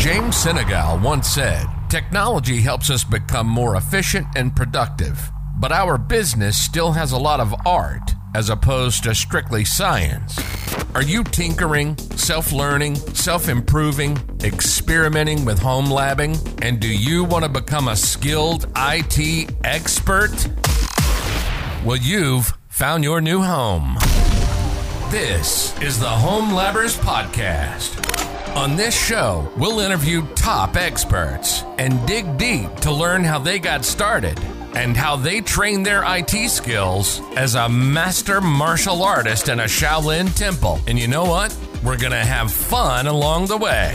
James Sinegal once said, Technology helps us become more efficient and productive, but our business still has a lot of art as opposed to strictly science. Are you tinkering, self learning, self improving, experimenting with home labbing? And do you want to become a skilled IT expert? Well, you've found your new home. This is the Home Labbers Podcast. On this show, we'll interview top experts and dig deep to learn how they got started and how they train their IT skills as a master martial artist in a Shaolin temple. And you know what? We're going to have fun along the way.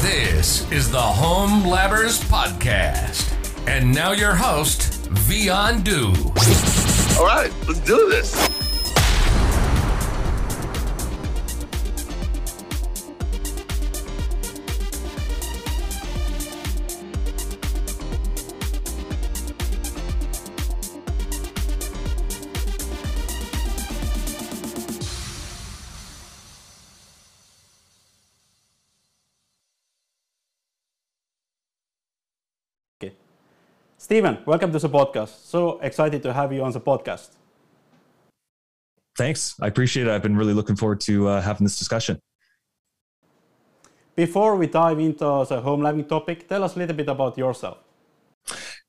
This is the Home Labbers Podcast. And now your host, Vion Du. All right, let's do this. Stephen, welcome to the podcast. So excited to have you on the podcast. Thanks. I appreciate it. I've been really looking forward to uh, having this discussion. Before we dive into the home labbing topic, tell us a little bit about yourself.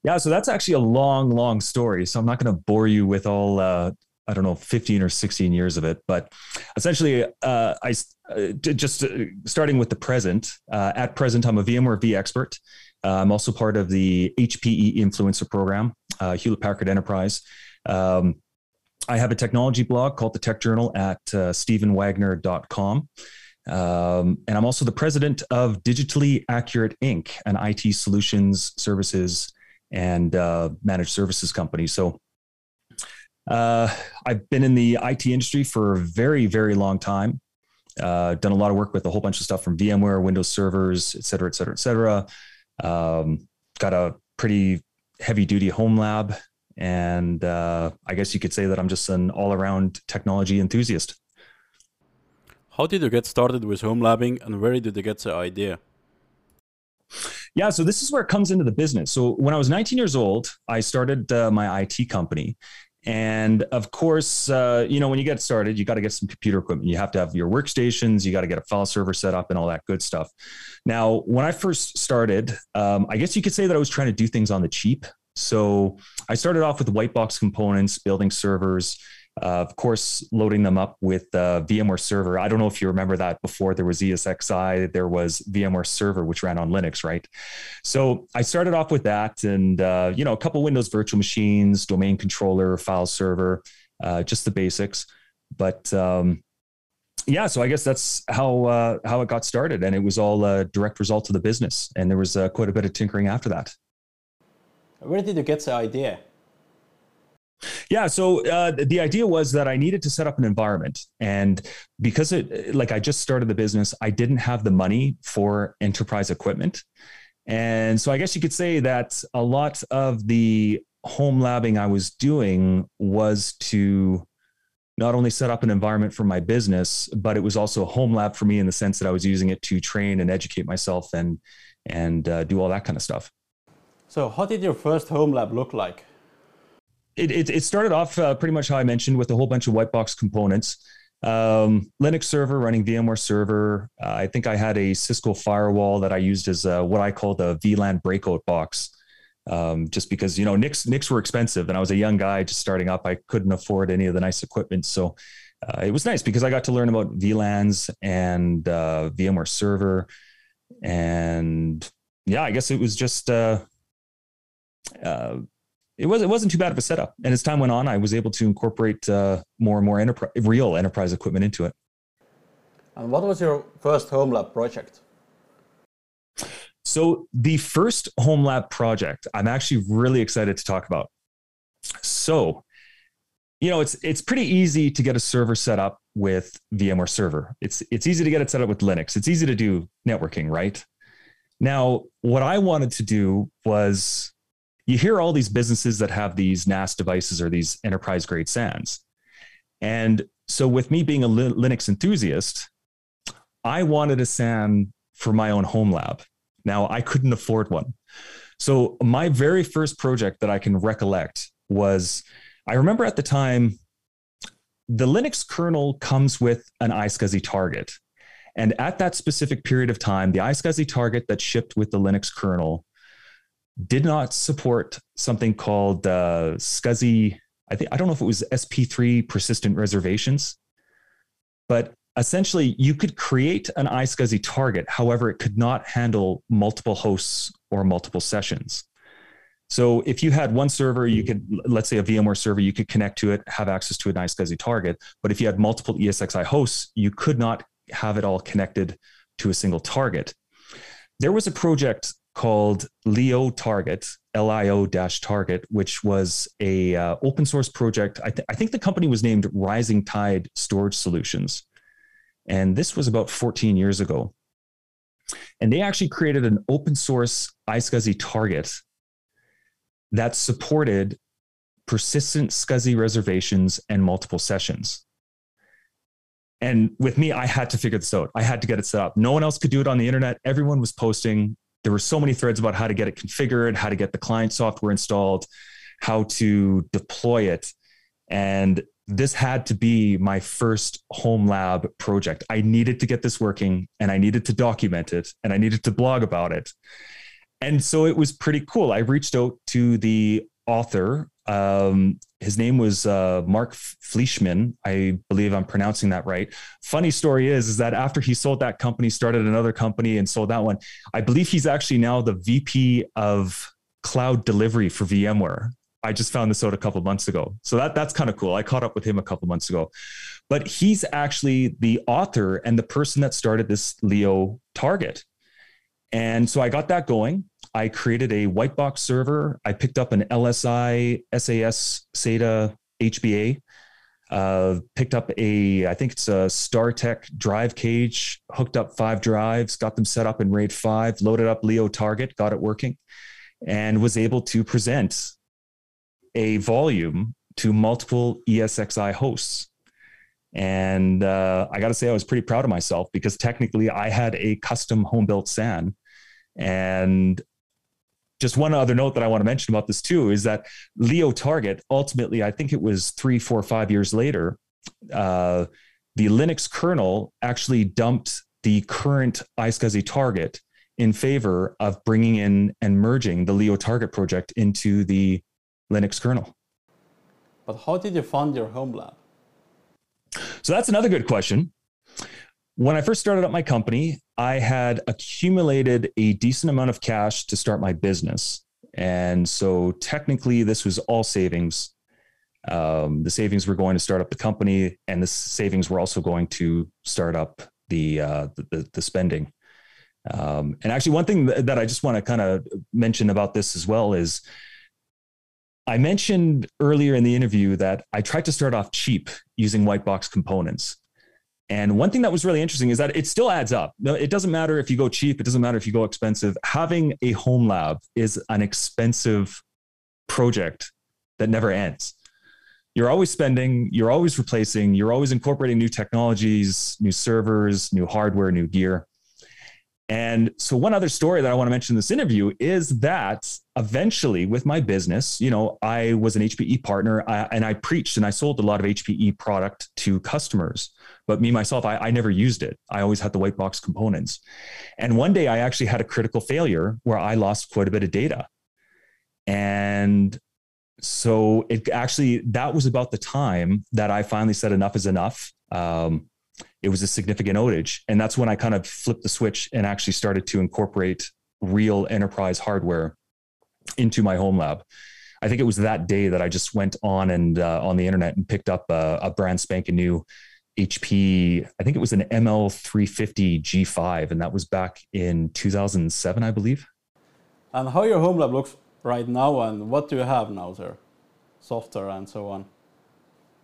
Yeah, so that's actually a long, long story. So I'm not going to bore you with all, uh, I don't know, 15 or 16 years of it. But essentially, uh, I uh, just uh, starting with the present. Uh, at present, I'm a VMware vExpert. Uh, I'm also part of the HPE influencer program, uh, Hewlett Packard Enterprise. Um, I have a technology blog called the Tech Journal at uh, stephenwagner.com. Um, and I'm also the president of Digitally Accurate Inc., an IT solutions, services, and uh, managed services company. So uh, I've been in the IT industry for a very, very long time. Uh, done a lot of work with a whole bunch of stuff from VMware, Windows servers, et cetera, et cetera, et cetera. Um, got a pretty heavy duty home lab. And uh, I guess you could say that I'm just an all around technology enthusiast. How did you get started with home labbing and where did you get the idea? Yeah, so this is where it comes into the business. So when I was 19 years old, I started uh, my IT company. And of course, uh, you know, when you get started, you got to get some computer equipment. You have to have your workstations, you got to get a file server set up and all that good stuff. Now, when I first started, um, I guess you could say that I was trying to do things on the cheap. So I started off with white box components, building servers, uh, of course, loading them up with uh, VMware Server. I don't know if you remember that before there was ESXi, there was VMware Server, which ran on Linux, right? So I started off with that and, uh, you know, a couple Windows virtual machines, domain controller, file server, uh, just the basics. But um, yeah, so I guess that's how uh, how it got started, and it was all a direct result of the business. And there was uh, quite a bit of tinkering after that. Where did you get the idea? Yeah, so uh, the idea was that I needed to set up an environment, and because it, like, I just started the business, I didn't have the money for enterprise equipment, and so I guess you could say that a lot of the home labbing I was doing was to not only set up an environment for my business, but it was also a home lab for me in the sense that I was using it to train and educate myself and and uh, do all that kind of stuff. So, how did your first home lab look like? It, it, it started off uh, pretty much how I mentioned with a whole bunch of white box components. Um, Linux server running VMware server. Uh, I think I had a Cisco firewall that I used as uh, what I call the VLAN breakout box. Um, just because you know NICs NICs were expensive, and I was a young guy just starting up. I couldn't afford any of the nice equipment, so uh, it was nice because I got to learn about VLANs and uh, VMware server, and yeah, I guess it was just uh, uh, it was it wasn't too bad of a setup. And as time went on, I was able to incorporate uh, more and more enterprise, real enterprise equipment into it. And what was your first home lab project? So the first home lab project, I'm actually really excited to talk about. So, you know, it's it's pretty easy to get a server set up with VMware Server. It's it's easy to get it set up with Linux. It's easy to do networking, right? Now, what I wanted to do was you hear all these businesses that have these NAS devices or these enterprise grade SANs. And so, with me being a Linux enthusiast, I wanted a SAN for my own home lab. Now, I couldn't afford one. So, my very first project that I can recollect was I remember at the time, the Linux kernel comes with an iSCSI target. And at that specific period of time, the iSCSI target that shipped with the Linux kernel did not support something called uh, SCSI. I think I don't know if it was SP3 persistent reservations, but essentially you could create an iSCSI target. However, it could not handle multiple hosts or multiple sessions. So if you had one server, you could, let's say a VMware server, you could connect to it, have access to an iSCSI target. But if you had multiple ESXi hosts, you could not have it all connected to a single target. There was a project called LIO Target, L I O Dash Target, which was a uh, open source project. I, th- I think the company was named Rising Tide Storage Solutions. And this was about 14 years ago. And they actually created an open source iSCSI target that supported persistent SCSI reservations and multiple sessions. And with me, I had to figure this out. I had to get it set up. No one else could do it on the internet. Everyone was posting. There were so many threads about how to get it configured, how to get the client software installed, how to deploy it. And this had to be my first home lab project. I needed to get this working and I needed to document it and I needed to blog about it. And so it was pretty cool. I reached out to the author. Um, his name was uh, Marc Fleischmann. I believe I'm pronouncing that right. Funny story is, is that after he sold that company, started another company and sold that one. I believe he's actually now the VP of cloud delivery for VMware. I just found this out a couple months ago. So that that's kind of cool. I caught up with him a couple months ago. But he's actually the author and the person that started this LIO target. And so I got that going. I created a white box server. I picked up an LSI SAS SATA HBA. Uh, picked up a, I think it's a StarTech drive cage, hooked up five drives, got them set up in RAID 5, loaded up LIO Target, got it working, and was able to present a volume to multiple ESXi hosts. And uh, I got to say, I was pretty proud of myself because technically I had a custom home built SAN. And just one other note that I want to mention about this too is that LIO Target ultimately, I think it was three, four, five years later, uh, the Linux kernel actually dumped the current iSCSI target in favor of bringing in and merging the LIO Target project into the Linux kernel. But how did you fund your home lab? So that's another good question. When I first started up my company, I had accumulated a decent amount of cash to start my business. And so technically, this was all savings. Um, the savings were going to start up the company, and the savings were also going to start up the, uh, the, the, spending. Um, and actually, one thing that I just want to kind of mention about this as well is I mentioned earlier in the interview that I tried to start off cheap using white box components. And one thing that was really interesting is that it still adds up. It doesn't matter if you go cheap, it doesn't matter if you go expensive. Having a home lab is an expensive project that never ends. You're always spending, you're always replacing, you're always incorporating new technologies, new servers, new hardware, new gear. And so, one other story that I want to mention in this interview is that eventually, with my business, you know, I was an HPE partner and I preached and I sold a lot of HPE product to customers. But me, myself, I, I never used it. I always had the white box components. And one day I actually had a critical failure where I lost quite a bit of data. And so, it actually, that was about the time that I finally said enough is enough. Um, it was a significant outage. And that's when I kind of flipped the switch and actually started to incorporate real enterprise hardware into my home lab. I think it was that day that I just went on and uh, on the internet and picked up a, a brand spanking new HP. I think it was an ML350 G5, and that was back in 2007, I believe. And how your home lab looks right now, and what do you have now, there? Software and so on.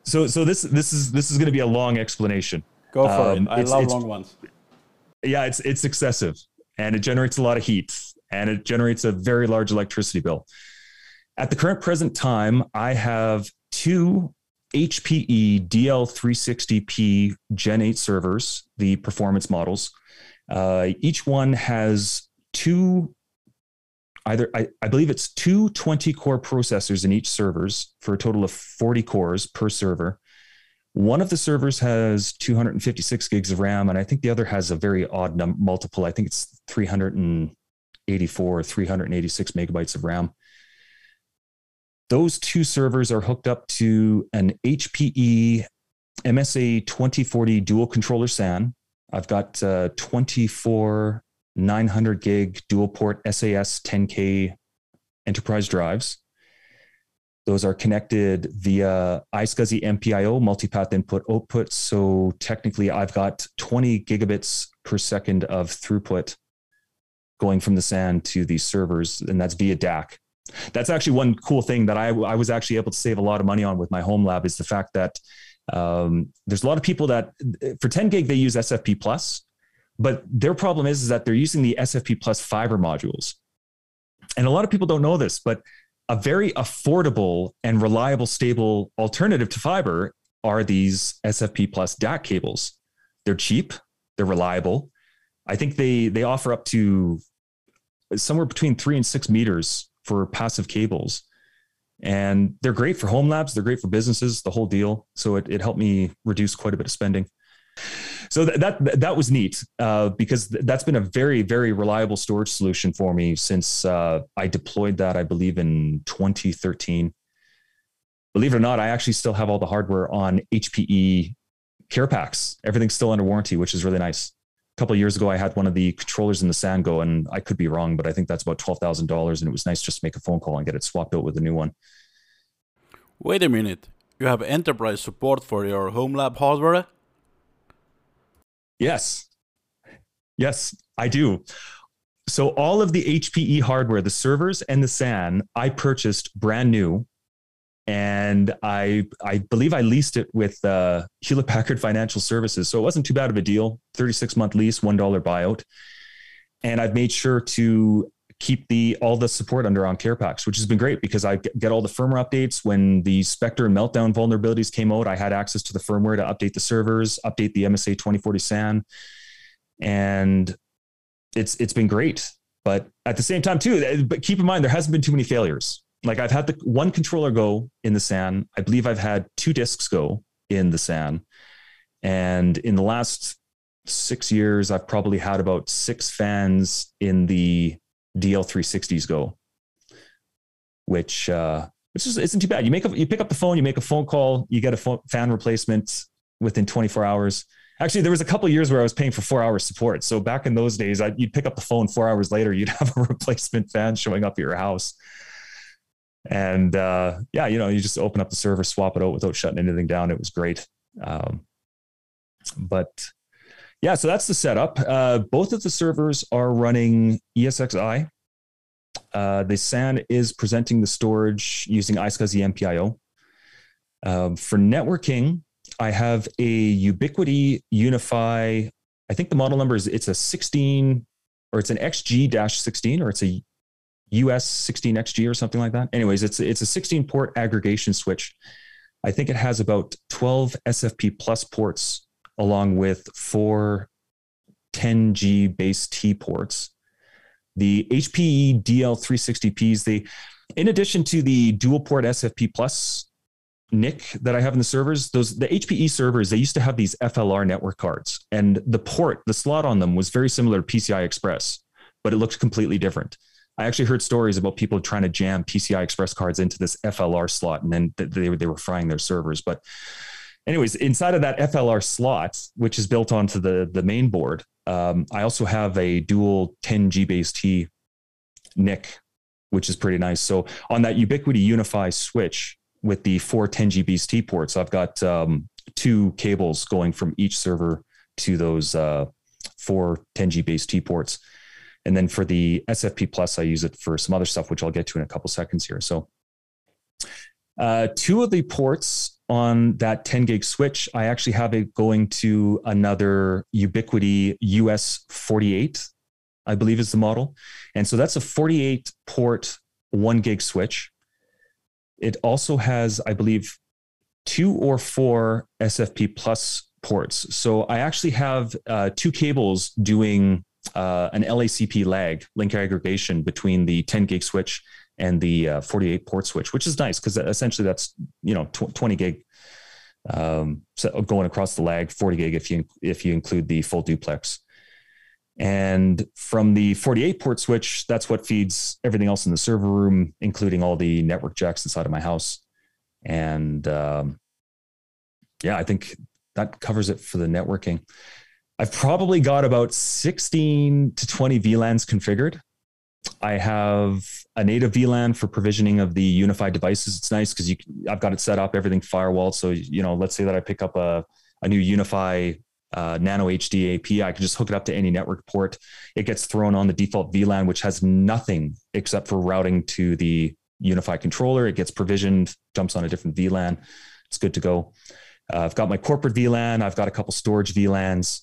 So, so this this is this is going to be a long explanation. Go for um, it. I love long ones. Yeah, it's it's excessive and it generates a lot of heat and it generates a very large electricity bill. At the current present time, I have two HPE DL360P Gen 8 servers, the performance models. Uh, each one has two, either I, I believe it's two 20 core processors in each servers for a total of 40 cores per server. One of the servers has 256 gigs of RAM, and I think the other has a very odd num- multiple. I think it's 384 or 386 megabytes of RAM. Those two servers are hooked up to an HPE MSA 2040 dual controller SAN. I've got uh, 24 900 gig dual port SAS 10K enterprise drives. Those are connected via iSCSI MPIO, multipath input output. So technically, I've got 20 gigabits per second of throughput going from the SAN to these servers, and that's via DAC. That's actually one cool thing that I, I was actually able to save a lot of money on with my home lab is the fact that um, there's a lot of people that for 10 gig they use SFP plus, but their problem is, is that they're using the SFP plus fiber modules. And a lot of people don't know this, but a very affordable and reliable, stable alternative to fiber are these SFP plus DAC cables. They're cheap, they're reliable. I think they they offer up to somewhere between three and six meters for passive cables. And they're great for home labs, they're great for businesses, the whole deal. So it, it helped me reduce quite a bit of spending. So that that, was neat uh, because that's been a very very reliable storage solution for me since uh, I deployed that I believe in 2013. Believe it or not, I actually still have all the hardware on HPE care packs. Everything's still under warranty, which is really nice. A couple of years ago, I had one of the controllers in the SAN go, and I could be wrong, but I think that's about twelve thousand dollars, and it was nice just to make a phone call and get it swapped out with a new one. Wait a minute. You have enterprise support for your home lab hardware? Yes. Yes, I do. So all of the HPE hardware, the servers and the SAN, I purchased brand new, and I I believe I leased it with uh, Hewlett Packard Financial Services. So it wasn't too bad of a deal. Thirty six month lease, one dollar buyout, and I've made sure to keep the all the support under on care packs which has been great because i get all the firmware updates. When the spectre and meltdown vulnerabilities came out i had access to the firmware to update the servers update the msa 2040 san. And it's it's been great. But at the same time too eh, but keep in mind there hasn't been too many failures like i've had the one controller go in the san i believe i've had two disks go in the san and in the last six years i've probably had about six fans in the DL360s go, which uh, which is, isn't too bad. You make a, you pick up the phone, you make a phone call, you get a phone, fan replacement within 24 hours. Actually, there was a couple years where I was paying for four hours support. So back in those days, I, you'd pick up the phone four hours later, you'd have a replacement fan showing up at your house. And uh, yeah, you know, you just open up the server, swap it out without shutting anything down. It was great. Um, but yeah, so that's the setup. Uh, both of the servers are running ESXi. Uh, the SAN is presenting the storage using iSCSI MPIO. Um, for networking, I have a Ubiquiti UniFi. I think the model number is it's a 16 or it's an XG-16 or it's a US 16XG or something like that. Anyways, it's it's a 16 port aggregation switch. I think it has about 12 SFP plus ports along with four 10G base T ports. The HPE DL360Ps, they, in addition to the dual port SFP plus NIC that I have in the servers, those the HPE servers, they used to have these FLR network cards, and the port, the slot on them was very similar to PCI Express, but it looked completely different. I actually heard stories about people trying to jam PCI Express cards into this FLR slot, and then they, they were frying their servers. But anyways, inside of that FLR slot, which is built onto the, the main board, um, I also have a dual 10 G base T NIC, which is pretty nice. So on that Ubiquiti UniFi switch with the four 10 G base T ports, I've got um, two cables going from each server to those uh, four 10 G base T ports. And then for the SFP Plus, I use it for some other stuff, which I'll get to in a couple seconds here. So uh, two of the ports on that 10 gig switch, I actually have it going to another Ubiquiti US 48, I believe is the model. And so that's a 48 port, one gig switch. It also has, I believe, two or four SFP plus ports. So I actually have uh, two cables doing uh, an LACP lag, link aggregation between the 10 gig switch and the uh, 48 port switch, which is nice because essentially that's you know tw- 20 gig um, so going across the lag, 40 gig if you if you include the full duplex. And from the 48 port switch, that's what feeds everything else in the server room, including all the network jacks inside of my house. And um, yeah, I think that covers it for the networking. I've probably got about 16 to 20 VLANs configured. I have a native VLAN for provisioning of the UniFi devices. It's nice because you I've got it set up, everything firewalled. So you know, let's say that I pick up a, a new UniFi uh, Nano HD AP, I can just hook it up to any network port. It gets thrown on the default VLAN, which has nothing except for routing to the UniFi controller. It gets provisioned, jumps on a different VLAN. It's good to go. Uh, I've got my corporate VLAN. I've got a couple storage VLANs.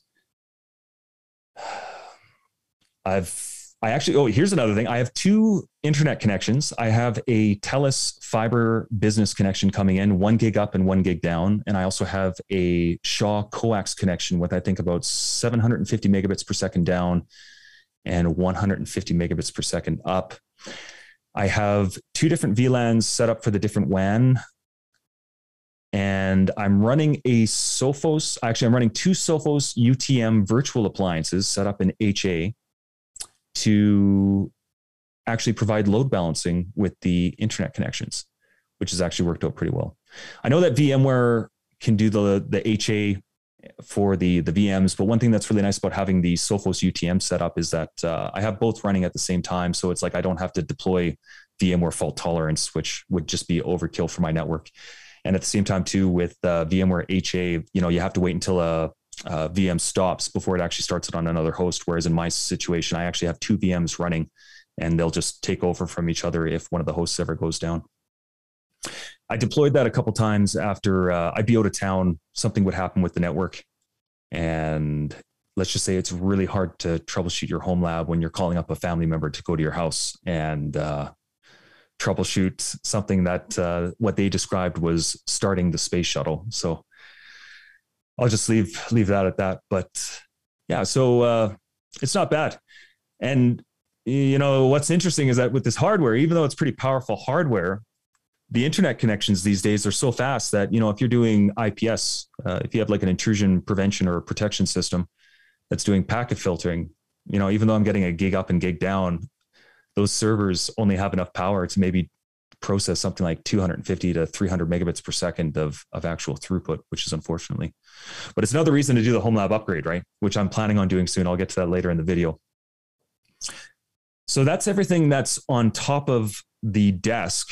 I've I actually, oh, here's another thing. I have two internet connections. I have a Telus fiber business connection coming in, one gig up and one gig down. And I also have a Shaw coax connection with, I think, about 750 megabits per second down and 150 megabits per second up. I have two different VLANs set up for the different WAN. And I'm running a Sophos, actually, I'm running two Sophos UTM virtual appliances set up in HA to actually provide load balancing with the internet connections, which has actually worked out pretty well. I know that VMware can do the the HA for the the VMs, but one thing that's really nice about having the Sophos UTM set up is that uh, I have both running at the same time, so it's like I don't have to deploy VMware fault tolerance, which would just be overkill for my network. And at the same time, too, with uh, VMware HA, you know, you have to wait until a uh, VM stops before it actually starts it on another host. Whereas in my situation, I actually have two VMs running and they'll just take over from each other if one of the hosts ever goes down. I deployed that a couple times after uh, I'd be out of town. Something would happen with the network. And let's just say it's really hard to troubleshoot your home lab when you're calling up a family member to go to your house and uh, troubleshoot something that uh, what they described was starting the space shuttle. So I'll just leave leave that at that. But yeah, so uh, it's not bad. And you know what's interesting is that with this hardware, even though it's pretty powerful hardware, the internet connections these days are so fast that you know if you're doing IPS, uh, if you have like an intrusion prevention or protection system that's doing packet filtering, you know even though I'm getting a gig up and gig down, those servers only have enough power to maybe process something like 250 to 300 megabits per second of, of actual throughput, which is unfortunately. But it's another reason to do the home lab upgrade, right? Which I'm planning on doing soon. I'll get to that later in the video. So that's everything that's on top of the desk.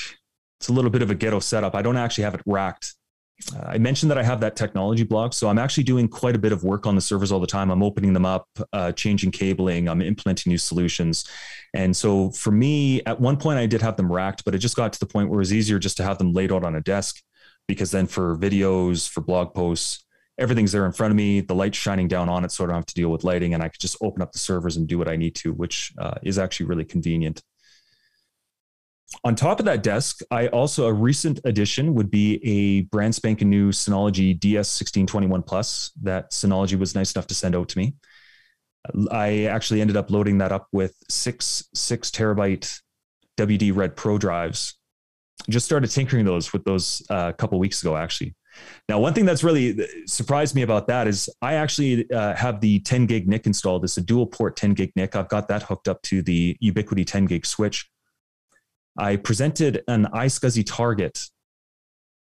It's a little bit of a ghetto setup. I don't actually have it racked uh, I mentioned that I have that technology block. So I'm actually doing quite a bit of work on the servers all the time. I'm opening them up, uh, changing cabling, I'm implementing new solutions. And so for me, at one point I did have them racked, but it just got to the point where it was easier just to have them laid out on a desk because then for videos, for blog posts, everything's there in front of me. The light's shining down on it, so I don't have to deal with lighting, and I could just open up the servers and do what I need to, which uh, is actually really convenient. On top of that desk, I also a recent addition would be a brand spanking new Synology DS1621 Plus that Synology was nice enough to send out to me. I actually ended up loading that up with six six terabyte WD Red Pro drives. Just started tinkering those with those uh, a couple weeks ago, actually. Now, one thing that's really surprised me about that is I actually uh, have the 10 gig NIC installed. It's a dual port 10 gig NIC. I've got that hooked up to the Ubiquiti 10 gig switch. I presented an iSCSI target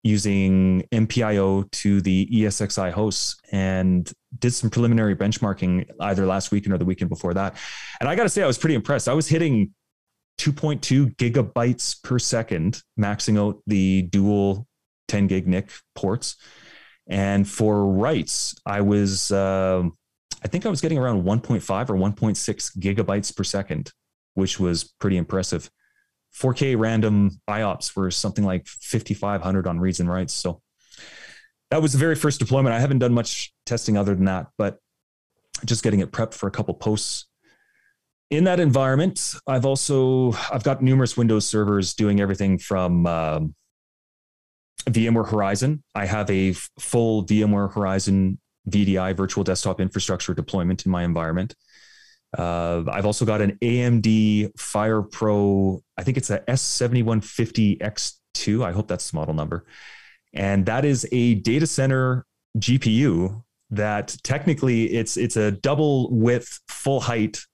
using MPIO to the ESXi hosts and did some preliminary benchmarking either last weekend or the weekend before that. And I got to say, I was pretty impressed. I was hitting 2.2 gigabytes per second, maxing out the dual 10 gig NIC ports. And for writes, I was, uh, I think I was getting around 1.5 or 1.6 gigabytes per second, which was pretty impressive. 4K random IOPS were something like 5,500 on reads and writes. So that was the very first deployment. I haven't done much testing other than that, but just getting it prepped for a couple posts. In that environment, I've also I've got numerous Windows servers doing everything from um, VMware Horizon. I have a full VMware Horizon VDI, virtual desktop infrastructure deployment in my environment. Uh, I've also got an AMD FirePro, I think it's a S7150X2. I hope that's the model number. And that is a data center GPU that technically it's it's a double width, full height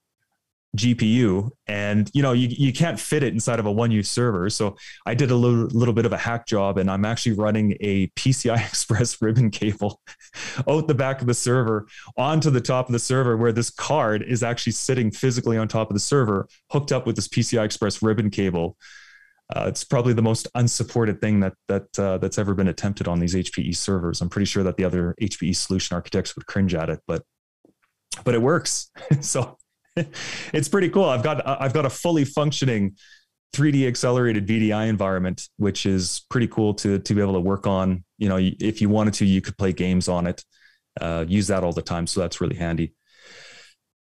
GPU, and you know you, you can't fit it inside of a 1U server. So I did a little, little bit of a hack job, and I'm actually running a PCI Express ribbon cable out the back of the server onto the top of the server, where this card is actually sitting physically on top of the server, hooked up with this PCI Express ribbon cable. Uh, it's probably the most unsupported thing that that uh, that's ever been attempted on these HPE servers. I'm pretty sure that the other HPE solution architects would cringe at it, but but it works. so it's pretty cool. I've got I've got a fully functioning 3D accelerated VDI environment, which is pretty cool to to be able to work on. You know, if you wanted to, you could play games on it. Uh, use that all the time, so that's really handy.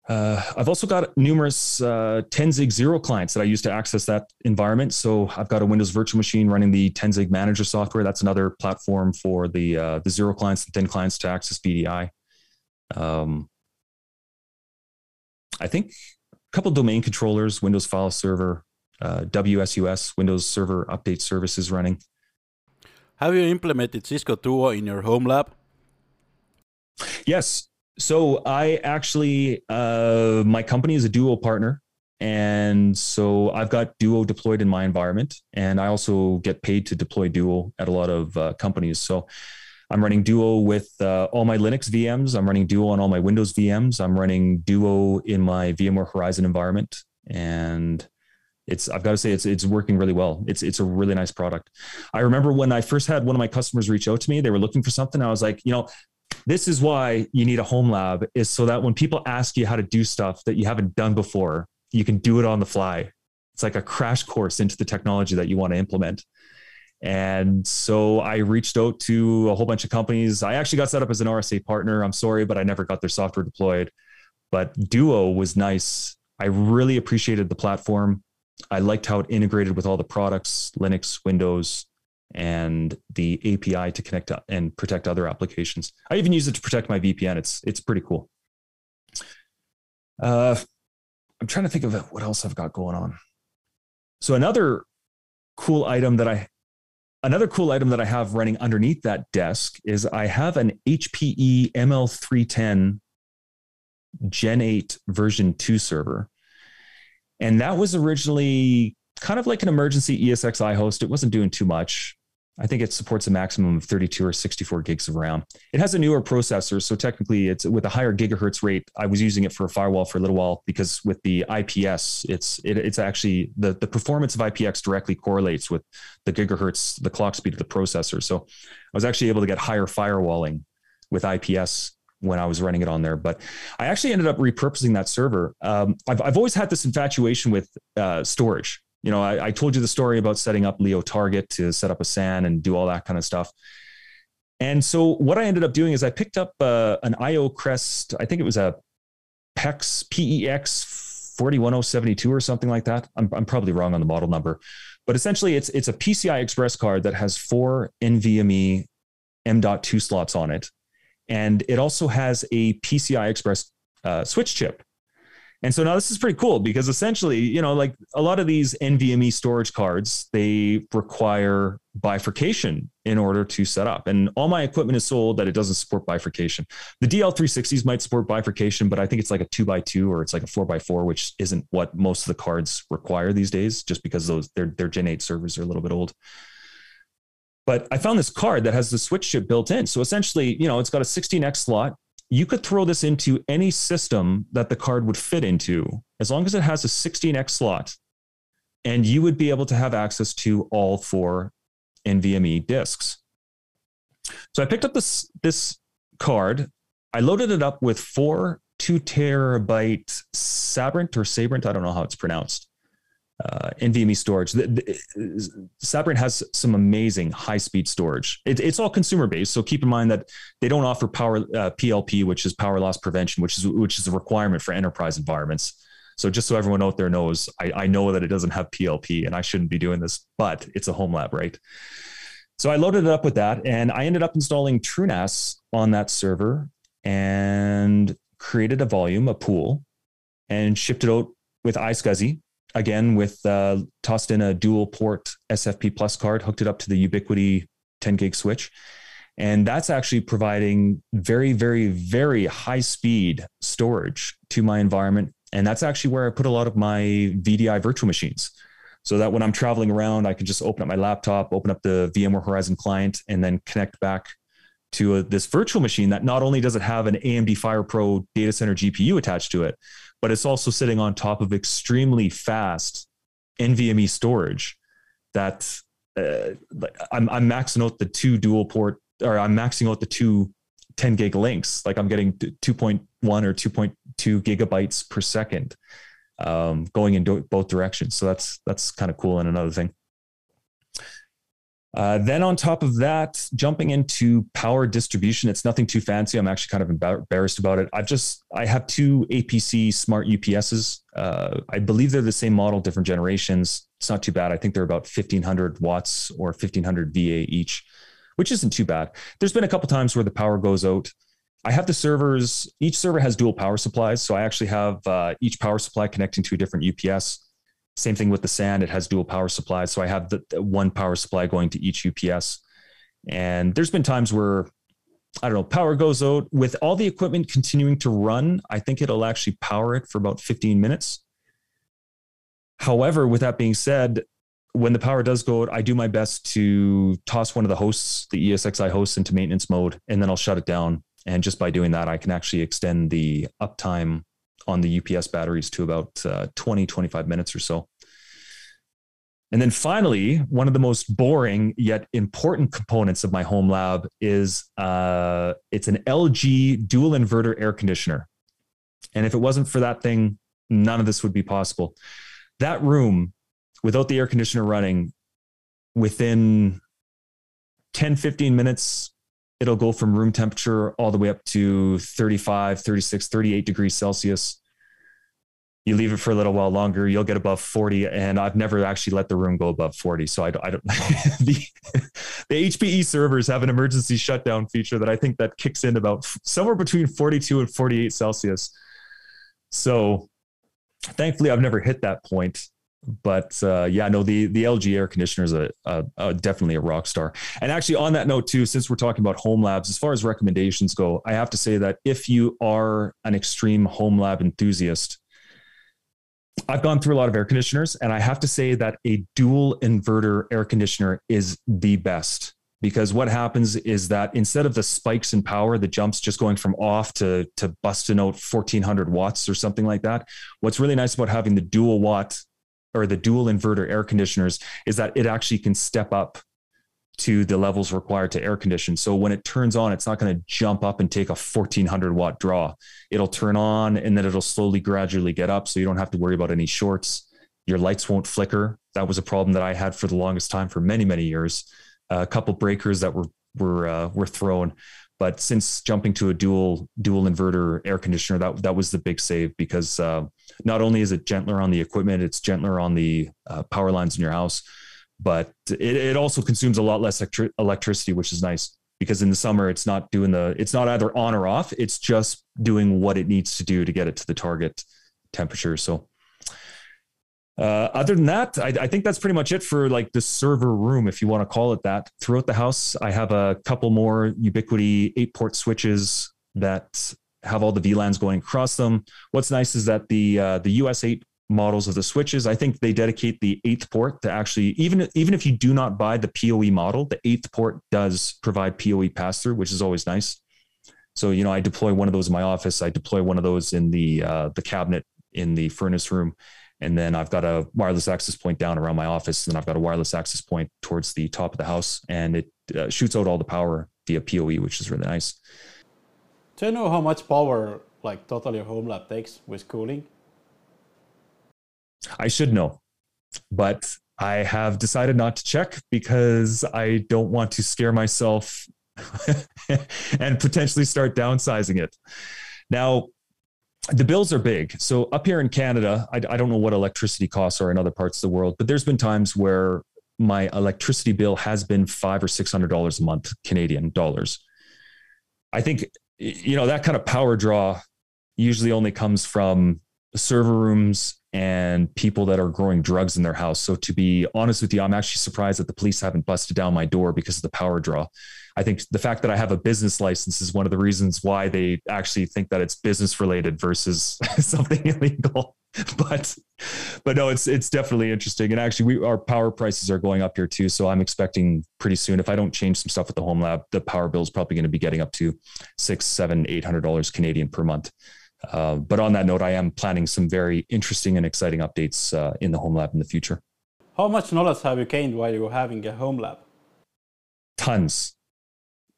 Uh, I've also got numerous uh, 10ZiG Zero clients that I use to access that environment. So I've got a Windows virtual machine running the 10ZiG Manager software. That's another platform for the uh, the Zero clients and Thin clients to access VDI. Um, I think a couple domain controllers, Windows File Server, uh, WSUS, Windows Server Update Services running. Have you implemented Cisco Duo in your home lab? Yes. So I actually, uh, my company is a Duo partner. And so I've got Duo deployed in my environment. And I also get paid to deploy Duo at a lot of uh, companies. So I'm running Duo with uh, all my Linux VMs. I'm running Duo on all my Windows VMs. I'm running Duo in my VMware Horizon environment, and it's I've got to say it's it's working really well. It's it's a really nice product. I remember when I first had one of my customers reach out to me, they were looking for something. I was like, you know, this is why you need a home lab is so that when people ask you how to do stuff that you haven't done before, you can do it on the fly. It's like a crash course into the technology that you want to implement. And so I reached out to a whole bunch of companies. I actually got set up as an RSA partner. I'm sorry, but I never got their software deployed. But Duo was nice. I really appreciated the platform. I liked how it integrated with all the products, Linux, Windows, and the API to connect and protect other applications. I even use it to protect my VPN. It's it's pretty cool. Uh, I'm trying to think of what else I've got going on. So another cool item that I Another cool item that I have running underneath that desk is I have an HPE ML310 Gen 8 version 2 server. And that was originally kind of like an emergency ESXi host. It wasn't doing too much. I think it supports a maximum of 32 or 64 gigs of RAM. It has a newer processor, so technically it's with a higher gigahertz rate. I was using it for a firewall for a little while because with the IPS, it's it, it's actually the the performance of IPS directly correlates with the gigahertz, the clock speed of the processor. So I was actually able to get higher firewalling with IPS when I was running it on there. But I actually ended up repurposing that server. Um, I've I've always had this infatuation with uh, storage you know, I, I, told you the story about setting up LIO Target to set up a SAN and do all that kind of stuff. And so what I ended up doing is I picked up uh, an IO Crest. I think it was a PEX PEX 41072 or something like that. I'm, I'm probably wrong on the model number, but essentially it's it's a PCI Express card that has four NVMe M.2 slots on it, and it also has a PCI Express uh, switch chip. And so now this is pretty cool because essentially, you know, like a lot of these NVMe storage cards, they require bifurcation in order to set up. And all my equipment is sold that it doesn't support bifurcation. The DL360s might support bifurcation, but I think it's like a two by two or it's like a four by four, which isn't what most of the cards require these days, just because those their their Gen 8 servers are a little bit old. But I found this card that has the switch chip built in. So essentially, you know, it's got a 16X slot you could throw this into any system that the card would fit into, as long as it has a 16x slot, and you would be able to have access to all four NVMe disks. So I picked up this this card. I loaded it up with four two terabyte Sabrent or Sabrent. I don't know how it's pronounced uh, NVMe storage. The, the, Sabrent has some amazing high speed storage. It, it's all consumer based, so keep in mind that they don't offer power uh, PLP, which is power loss prevention, which is which is a requirement for enterprise environments. So just so everyone out there knows, I, I know that it doesn't have PLP, and I shouldn't be doing this, but it's a home lab, right? So I loaded it up with that, and I ended up installing TrueNAS on that server and created a volume, a pool, and shipped it out with iSCSI. Again, with uh, tossed in a dual port SFP plus card, hooked it up to the Ubiquiti 10 gig switch. And that's actually providing very, very, very high speed storage to my environment. And that's actually where I put a lot of my VDI virtual machines. So that when I'm traveling around, I can just open up my laptop, open up the VMware Horizon client, and then connect back to a, this virtual machine that not only does it have an AMD FirePro data center GPU attached to it, but it's also sitting on top of extremely fast NVMe storage that uh, I'm, I'm maxing out the two dual port or I'm maxing out the two 10 gig links. Like I'm getting 2.1 or 2.2 gigabytes per second um, going in do- both directions. So that's, that's kind of cool. And another thing. Uh, then on top of that, jumping into power distribution, it's nothing too fancy. I'm actually kind of embarrassed about it. I've just I have two APC smart UPSs. Uh, I believe they're the same model, different generations. It's not too bad. I think they're about 1500 watts or 1500 VA each, which isn't too bad. There's been a couple times where the power goes out. I have the servers. Each server has dual power supplies, so I actually have uh, each power supply connecting to a different UPS. Same thing with the SAN; it has dual power supplies. So I have the, the one power supply going to each UPS. And there's been times where I don't know, power goes out with all the equipment continuing to run. I think it'll actually power it for about 15 minutes. However, with that being said, when the power does go out, I do my best to toss one of the hosts, the ESXi hosts, into maintenance mode, and then I'll shut it down. And just by doing that, I can actually extend the uptime on the UPS batteries to about uh, 20, 25 minutes or so. And then finally, one of the most boring yet important components of my home lab is uh, it's an LG dual inverter air conditioner. And if it wasn't for that thing, none of this would be possible. That room, without the air conditioner running, within 10, 15 minutes, it'll go from room temperature all the way up to 35, 36, 38 degrees Celsius. You leave it for a little while longer, you'll get above 40. And I've never actually let the room go above 40. So I don't, I don't the, the HPE servers have an emergency shutdown feature that I think that kicks in about somewhere between 42 and 48 Celsius. So thankfully I've never hit that point but uh, yeah, no, the the LG air conditioner is a, a, a, definitely a rock star. And actually, on that note too, since we're talking about home labs, as far as recommendations go, I have to say that if you are an extreme home lab enthusiast, I've gone through a lot of air conditioners, and I have to say that a dual inverter air conditioner is the best because what happens is that instead of the spikes in power, the jumps just going from off to to busting out 1400 watts or something like that. What's really nice about having the dual watt or the dual inverter air conditioners is that it actually can step up to the levels required to air condition. So when it turns on, it's not going to jump up and take a 1400 watt draw. It'll turn on and then it'll slowly gradually get up. So you don't have to worry about any shorts. Your lights won't flicker. That was a problem that I had for the longest time for many, many years. Uh, a couple breakers that were, were, uh, were thrown. But since jumping to a dual dual inverter air conditioner, that that was the big save because uh, not only is it gentler on the equipment, it's gentler on the uh, power lines in your house, but it, it also consumes a lot less electri- electricity, which is nice because in the summer it's not doing the it's not either on or off. It's just doing what it needs to do to get it to the target temperature. So uh, other than that, I, I, think that's pretty much it for like the server room, if you want to call it that. Throughout the house, I have a couple more Ubiquiti eight port switches that have all the VLANs going across them. What's nice is that the uh, the US eight models of the switches, I think they dedicate the eighth port to actually even even if you do not buy the PoE model, the eighth port does provide PoE pass through, which is always nice. So you know, I deploy one of those in my office. I deploy one of those in the uh, the cabinet in the furnace room and then I've got a wireless access point down around my office, and I've got a wireless access point towards the top of the house, and it uh, shoots out all the power via PoE, which is really nice. Do you know how much power like total your home lab takes with cooling? I should know, but I have decided not to check because I don't want to scare myself and potentially start downsizing it. Now, the bills are big. So up here in Canada, I, I, don't know what electricity costs are in other parts of the world, but there's been times where my electricity bill has been five or six hundred dollars a month, Canadian dollars. I think you know, that kind of power draw usually only comes from server rooms and people that are growing drugs in their house. So to be honest with you, I'm actually surprised that the police haven't busted down my door because of the power draw. I think the fact that I have a business license is one of the reasons why they actually think that it's business related versus something illegal. But but no, it's it's definitely interesting. And actually, we our power prices are going up here too. So I'm expecting pretty soon, if I don't change some stuff with the home lab, the power bill is probably going to be getting up to six, seven, eight hundred dollars Canadian per month. Uh, but on that note, I am planning some very interesting and exciting updates uh, in the home lab in the future. How much knowledge have you gained while you were having a home lab? Tons,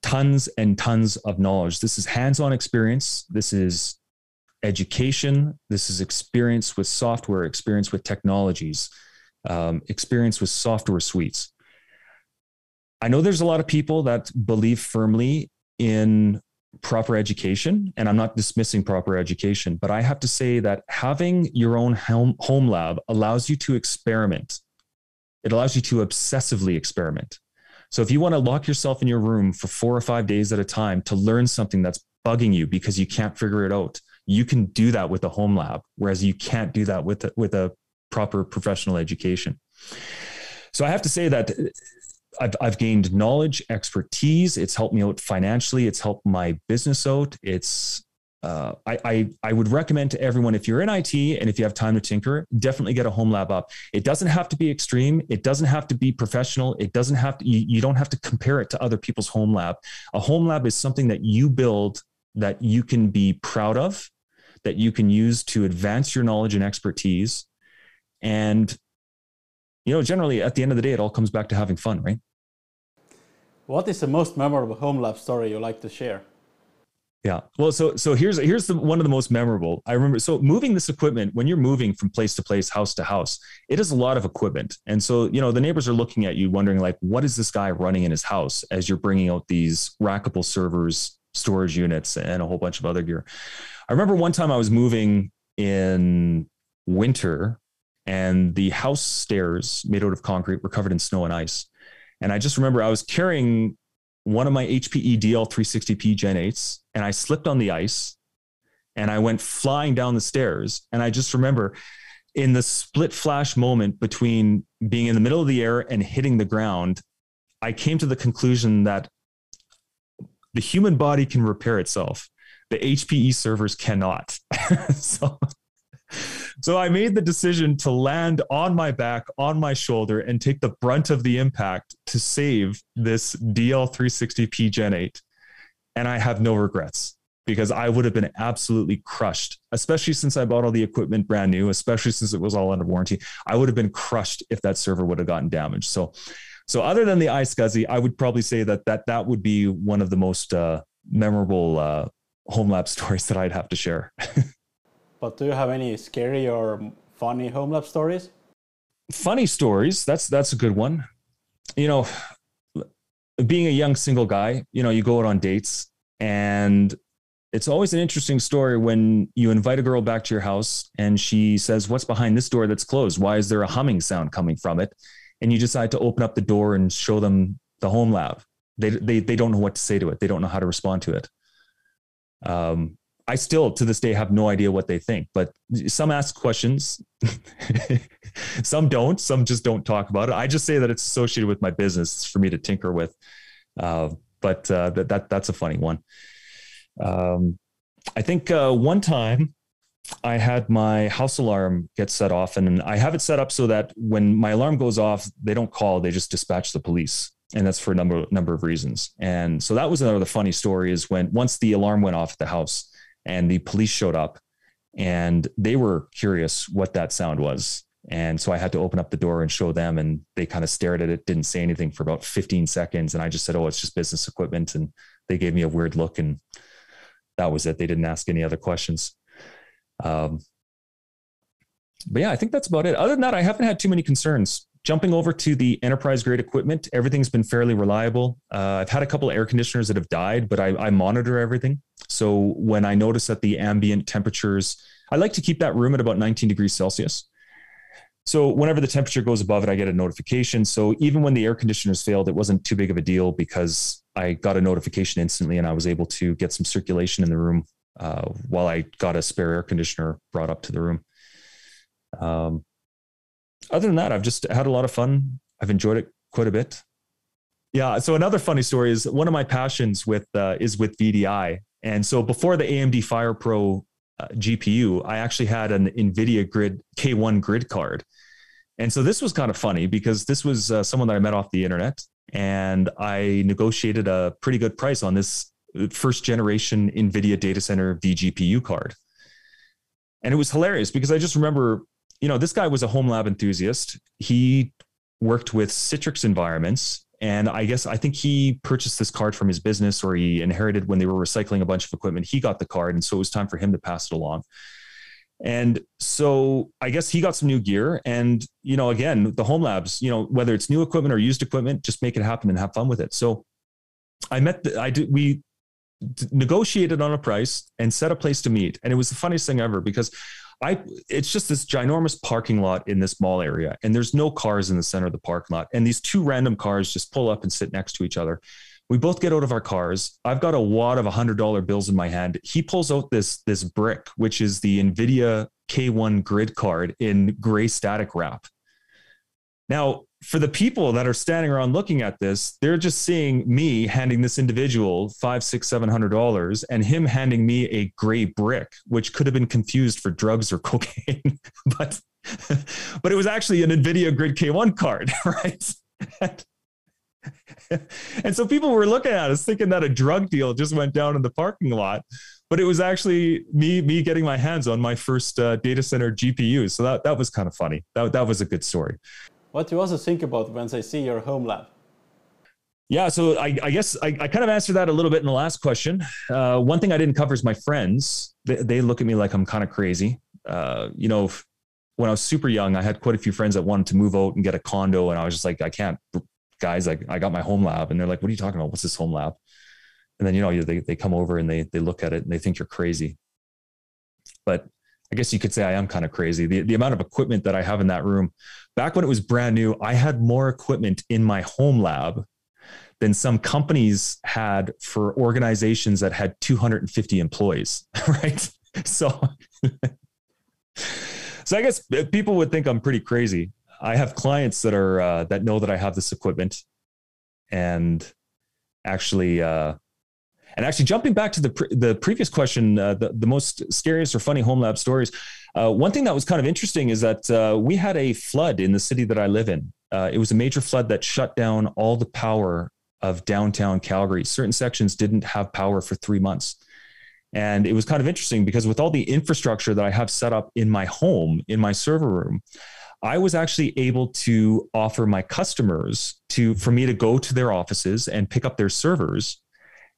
tons and tons of knowledge. This is hands on experience. This is education. This is experience with software, experience with technologies, um, experience with software suites. I know there's a lot of people that believe firmly in proper education and i'm not dismissing proper education but i have to say that having your own home, home lab allows you to experiment it allows you to obsessively experiment so if you want to lock yourself in your room for four or five days at a time to learn something that's bugging you because you can't figure it out you can do that with a home lab whereas you can't do that with a, with a proper professional education so i have to say that uh, I've, I've gained knowledge, expertise. It's helped me out financially. It's helped my business out. It's uh, I, I, I would recommend to everyone if you're in IT and if you have time to tinker, definitely get a home lab up. It doesn't have to be extreme. It doesn't have to be professional. It doesn't have to. You, you don't have to compare it to other people's home lab. A home lab is something that you build that you can be proud of, that you can use to advance your knowledge and expertise, and you know generally at the end of the day, it all comes back to having fun, right? What is the most memorable home lab story you like to share? Yeah. Well, so so here's here's the one of the most memorable. I remember so moving this equipment when you're moving from place to place, house to house, it is a lot of equipment. And so, you know, the neighbors are looking at you wondering like what is this guy running in his house as you're bringing out these rackable servers, storage units and a whole bunch of other gear. I remember one time I was moving in winter and the house stairs made out of concrete were covered in snow and ice. And I just remember I was carrying one of my HPE DL360P Gen 8s and I slipped on the ice and I went flying down the stairs. And I just remember in the split flash moment between being in the middle of the air and hitting the ground, I came to the conclusion that the human body can repair itself. The HPE servers cannot. so so I made the decision to land on my back, on my shoulder, and take the brunt of the impact to save this DL360P Gen 8. And I have no regrets because I would have been absolutely crushed, especially since I bought all the equipment brand new, especially since it was all under warranty. I would have been crushed if that server would have gotten damaged. So, so other than the iSCSI, I would probably say that that that would be one of the most uh, memorable uh, home lab stories that I'd have to share. But do you have any scary or funny home lab stories? Funny stories. That's that's a good one. You know, being a young single guy, you know, you go out on dates and it's always an interesting story when you invite a girl back to your house and she says, What's behind this door that's closed? Why is there a humming sound coming from it? And you decide to open up the door and show them the home lab. They, they, they don't know what to say to it, they don't know how to respond to it. Um, I still to this day have no idea what they think, but some ask questions, some don't, some just don't talk about it. I just say that it's associated with my business for me to tinker with. Uh, but uh, that, that that's a funny one. Um, I think uh, one time I had my house alarm get set off, and I have it set up so that when my alarm goes off, they don't call; they just dispatch the police, and that's for a number number of reasons. And so that was another funny story. Is when once the alarm went off at the house, and the police showed up and they were curious what that sound was. And so I had to open up the door and show them, and they kind of stared at it, didn't say anything for about 15 seconds. And I just said, Oh, it's just business equipment. And they gave me a weird look, and that was it. They didn't ask any other questions. Um, but yeah, I think that's about it. Other than that, I haven't had too many concerns. Jumping over to the enterprise grade equipment, everything's been fairly reliable. Uh, I've had a couple air conditioners that have died, but I, I monitor everything. So when I notice that the ambient temperatures, I like to keep that room at about 19 degrees Celsius. So whenever the temperature goes above it, I get a notification. So even when the air conditioners failed, it wasn't too big of a deal because I got a notification instantly and I was able to get some circulation in the room uh, while I got a spare air conditioner brought up to the room. Um, other than that, I've just had a lot of fun. I've enjoyed it quite a bit. Yeah. So another funny story is one of my passions with uh, is with VDI, and so before the AMD FirePro uh, GPU, I actually had an NVIDIA Grid K1 grid card. And so this was kind of funny because this was uh, someone that I met off the internet, and I negotiated a pretty good price on this first generation NVIDIA data center vGPU card. And it was hilarious because I just remember, you know, this guy was a home lab enthusiast. He worked with Citrix environments and I guess I think he purchased this card from his business or he inherited when they were recycling a bunch of equipment. He got the card. And so it was time for him to pass it along. And so I guess he got some new gear. And, you know, again, the home labs, you know, whether it's new equipment or used equipment, just make it happen and have fun with it. So I met, the, I did, we negotiated on a price and set a place to meet. And it was the funniest thing ever because I it's just this ginormous parking lot in this mall area, and there's no cars in the center of the parking lot. And these two random cars just pull up and sit next to each other. We both get out of our cars. I've got a wad of hundred dollar bills in my hand. He pulls out this this brick, which is the NVIDIA K1 grid card in gray static wrap. Now, for the people that are standing around looking at this, they're just seeing me handing this individual five, six, seven hundred dollars, and him handing me a gray brick, which could have been confused for drugs or cocaine, but but it was actually an Nvidia Grid K1 card, right? and, and so people were looking at us thinking that a drug deal just went down in the parking lot, but it was actually me me getting my hands on my first uh, data center GPU. So that that was kind of funny. That that was a good story. What you also think about when they see your home lab? Yeah, so I, I guess I, I, kind of answered that a little bit in the last question. Uh, one thing I didn't cover is my friends. They, they look at me like I'm kind of crazy. Uh, you know, when I was super young, I had quite a few friends that wanted to move out and get a condo, and I was just like, I can't, guys. Like, I got my home lab, and they're like, "What are you talking about? What's this home lab?" And then you know, they they come over and they they look at it and they think you're crazy. But I guess you could say I am kind of crazy. The, the amount of equipment that I have in that room, back when it was brand new, I had more equipment in my home lab than some companies had for organizations that had 250 employees, right? So, so I guess people would think I'm pretty crazy. I have clients that are uh, that know that I have this equipment, and actually, uh, and actually, jumping back to the pre- the previous question, uh, the the most scariest or funny home lab stories. Uh, one thing that was kind of interesting is that uh, we had a flood in the city that I live in. Uh, it was a major flood that shut down all the power of downtown Calgary. Certain sections didn't have power for three months. And it was kind of interesting because with all the infrastructure that I have set up in my home, in my server room, I was actually able to offer my customers to for me to go to their offices and pick up their servers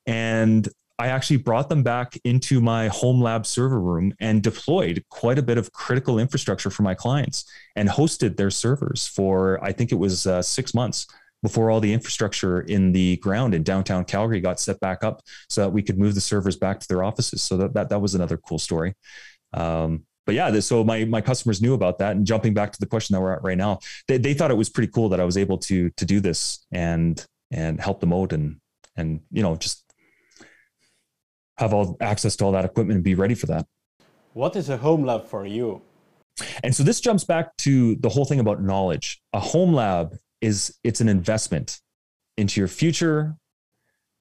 and I actually brought them back into my home lab server room and deployed quite a bit of critical infrastructure for my clients and hosted their servers for, I think it was uh, six months before all the infrastructure in the ground in downtown Calgary got set back up so that we could move the servers back to their offices. So that, that, that was another cool story. Um, but yeah, so my, my customers knew about that and jumping back to the question that we're at right now, they, they thought it was pretty cool that I was able to, to do this and, and help them out and, and, you know, just have all access to all that equipment and be ready for that. What is a home lab for you? And so this jumps back to the whole thing about knowledge. A home lab is it's an investment into your future.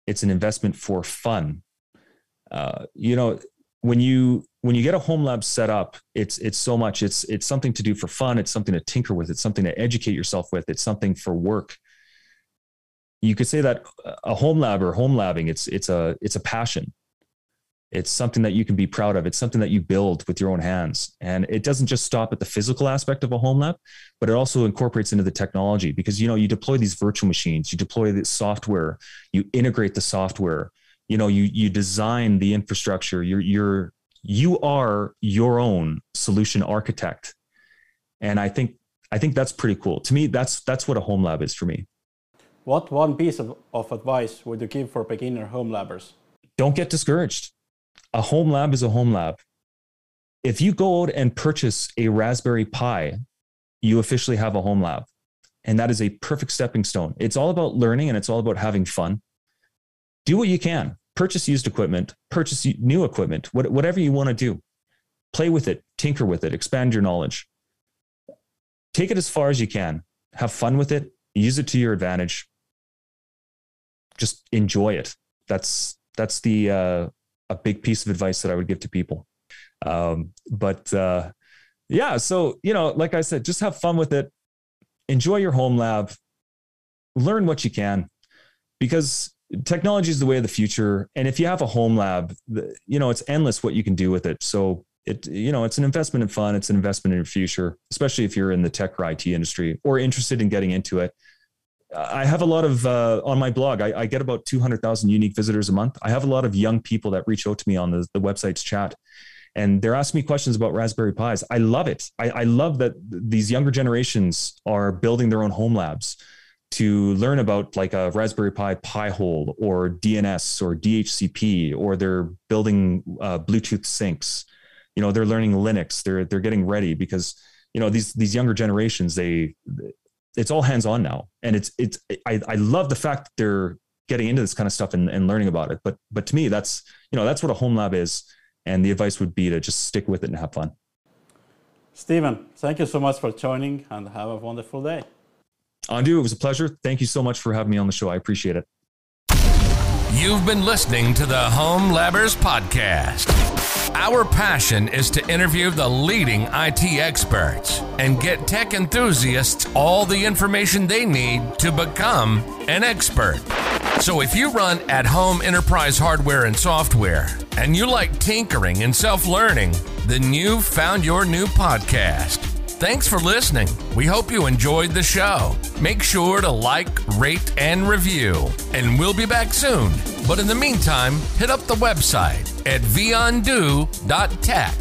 It's an investment for fun. Uh, you know, when you when you get a home lab set up, it's it's so much. It's it's something to do for fun. It's something to tinker with. It's something to educate yourself with. It's something for work. You could say that a home lab or home labbing, it's it's a it's a passion it's something that you can be proud of. It's something that you build with your own hands. And it doesn't just stop at the physical aspect of a home lab, but it also incorporates into the technology because, you know, you deploy these virtual machines, you deploy the software, you integrate the software, you know, you, you design the infrastructure, you're, you're, you are your own solution architect. And I think, I think that's pretty cool. To me, that's, that's what a home lab is for me. What one piece of, of advice would you give for beginner home labbers? Don't get discouraged a home lab is a home lab. If you go out and purchase a Raspberry Pi you officially have a home lab. And that is a perfect stepping stone. It's all about learning and it's all about having fun. Do what you can. Purchase used equipment, purchase new equipment, whatever you want to do. Play with it, tinker with it, expand your knowledge. Take it as far as you can. Have fun with it, use it to your advantage. Just enjoy it. That's that's the uh, a big piece of advice that I would give to people. Um, but uh, yeah, so you know, like I said, just have fun with it. Enjoy your home lab. Learn what you can, because technology is the way of the future. And if you have a home lab, you know, it's endless what you can do with it. So it, you know, it's an investment in fun. It's an investment in your future, especially if you're in the tech or IT industry or interested in getting into it. I have a lot of uh, on my blog. I, I get about two hundred thousand unique visitors a month. I have a lot of young people that reach out to me on the, the website's chat, and they're asking me questions about Raspberry Pis. I love it. I, I love that these younger generations are building their own home labs to learn about like a Raspberry Pi Pi-hole or DNS or DHCP, or they're building uh, Bluetooth sinks. You know, they're learning Linux. They're they're getting ready because you know these these younger generations they it's all hands on now, and it's it's I I love the fact that they're getting into this kind of stuff and, and learning about it. But but to me, that's you know that's what a home lab is and the advice would be to just stick with it and have fun. Stephen, thank you so much for joining and have a wonderful day. Andu, it was a pleasure. Thank you so much for having me on the show. I appreciate it. You've been listening to the Home Labbers Podcast. Our passion is to interview the leading IT experts and get tech enthusiasts all the information they need to become an expert. So if you run at home enterprise hardware and software and you like tinkering and self learning, then you've found your new podcast. Thanks for listening. We hope you enjoyed the show. Make sure to like, rate, and review. And we'll be back soon. But in the meantime, hit up the website at vundo.tech,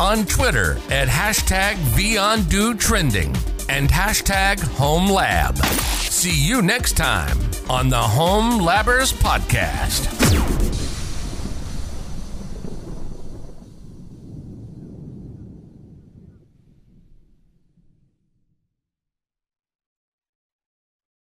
on Twitter at hashtag VOnDoTrending, and hashtag HomeLab. See you next time on the Home Labbers Podcast.